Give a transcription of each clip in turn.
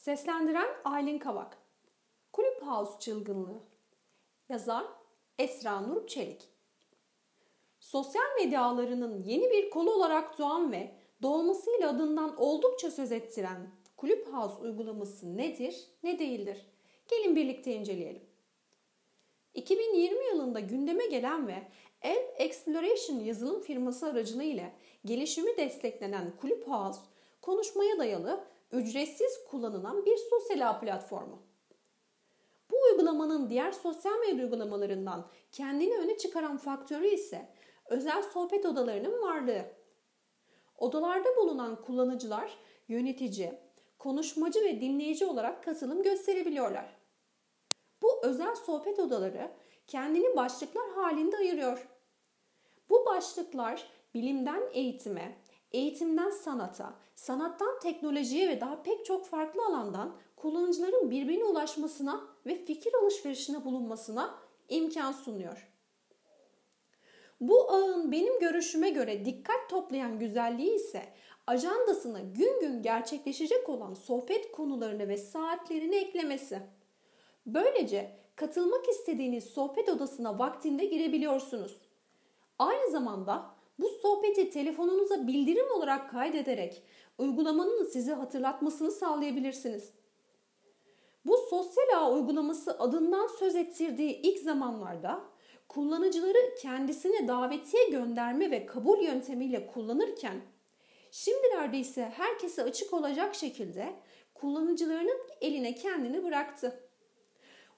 Seslendiren Aylin Kavak Kulüp Çılgınlığı Yazar Esra Nur Çelik Sosyal medya ağlarının yeni bir kolu olarak doğan ve doğmasıyla adından oldukça söz ettiren Kulüp uygulaması nedir, ne değildir? Gelin birlikte inceleyelim. 2020 yılında gündeme gelen ve Elf Exploration yazılım firması aracılığıyla gelişimi desteklenen Kulüp konuşmaya dayalı ücretsiz kullanılan bir sosyal ağ platformu. Bu uygulamanın diğer sosyal medya uygulamalarından kendini öne çıkaran faktörü ise özel sohbet odalarının varlığı. Odalarda bulunan kullanıcılar yönetici, konuşmacı ve dinleyici olarak katılım gösterebiliyorlar. Bu özel sohbet odaları kendini başlıklar halinde ayırıyor. Bu başlıklar bilimden eğitime, eğitimden sanata, sanattan teknolojiye ve daha pek çok farklı alandan kullanıcıların birbirine ulaşmasına ve fikir alışverişine bulunmasına imkan sunuyor. Bu ağın benim görüşüme göre dikkat toplayan güzelliği ise ajandasına gün gün gerçekleşecek olan sohbet konularını ve saatlerini eklemesi. Böylece katılmak istediğiniz sohbet odasına vaktinde girebiliyorsunuz. Aynı zamanda bu sohbeti telefonunuza bildirim olarak kaydederek uygulamanın size hatırlatmasını sağlayabilirsiniz. Bu sosyal ağ uygulaması adından söz ettirdiği ilk zamanlarda kullanıcıları kendisine davetiye gönderme ve kabul yöntemiyle kullanırken şimdilerde ise herkese açık olacak şekilde kullanıcılarının eline kendini bıraktı.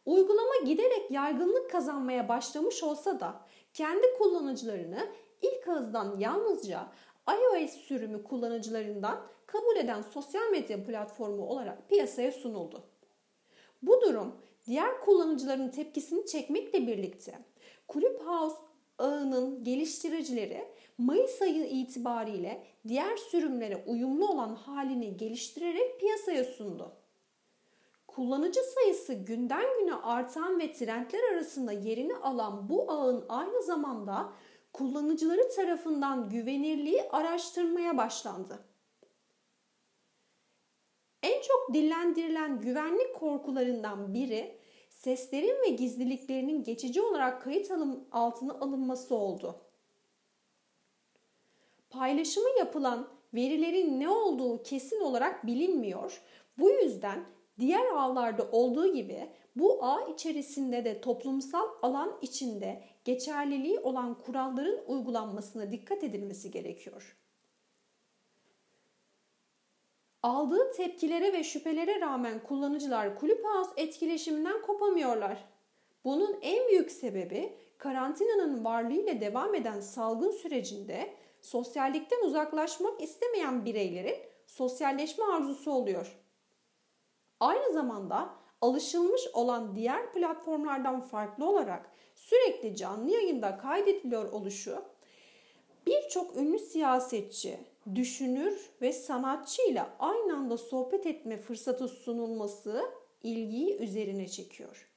Uygulama giderek yaygınlık kazanmaya başlamış olsa da kendi kullanıcılarını ilk ağızdan yalnızca iOS sürümü kullanıcılarından kabul eden sosyal medya platformu olarak piyasaya sunuldu. Bu durum diğer kullanıcıların tepkisini çekmekle birlikte Clubhouse ağının geliştiricileri Mayıs ayı itibariyle diğer sürümlere uyumlu olan halini geliştirerek piyasaya sundu. Kullanıcı sayısı günden güne artan ve trendler arasında yerini alan bu ağın aynı zamanda kullanıcıları tarafından güvenirliği araştırmaya başlandı. En çok dillendirilen güvenlik korkularından biri seslerin ve gizliliklerinin geçici olarak kayıt alım altına alınması oldu. Paylaşımı yapılan verilerin ne olduğu kesin olarak bilinmiyor. Bu yüzden diğer ağlarda olduğu gibi bu ağ içerisinde de toplumsal alan içinde geçerliliği olan kuralların uygulanmasına dikkat edilmesi gerekiyor. Aldığı tepkilere ve şüphelere rağmen kullanıcılar Clubhouse etkileşiminden kopamıyorlar. Bunun en büyük sebebi karantinanın varlığıyla devam eden salgın sürecinde sosyallikten uzaklaşmak istemeyen bireylerin sosyalleşme arzusu oluyor. Aynı zamanda alışılmış olan diğer platformlardan farklı olarak sürekli canlı yayında kaydediliyor oluşu birçok ünlü siyasetçi, düşünür ve sanatçı ile aynı anda sohbet etme fırsatı sunulması ilgiyi üzerine çekiyor.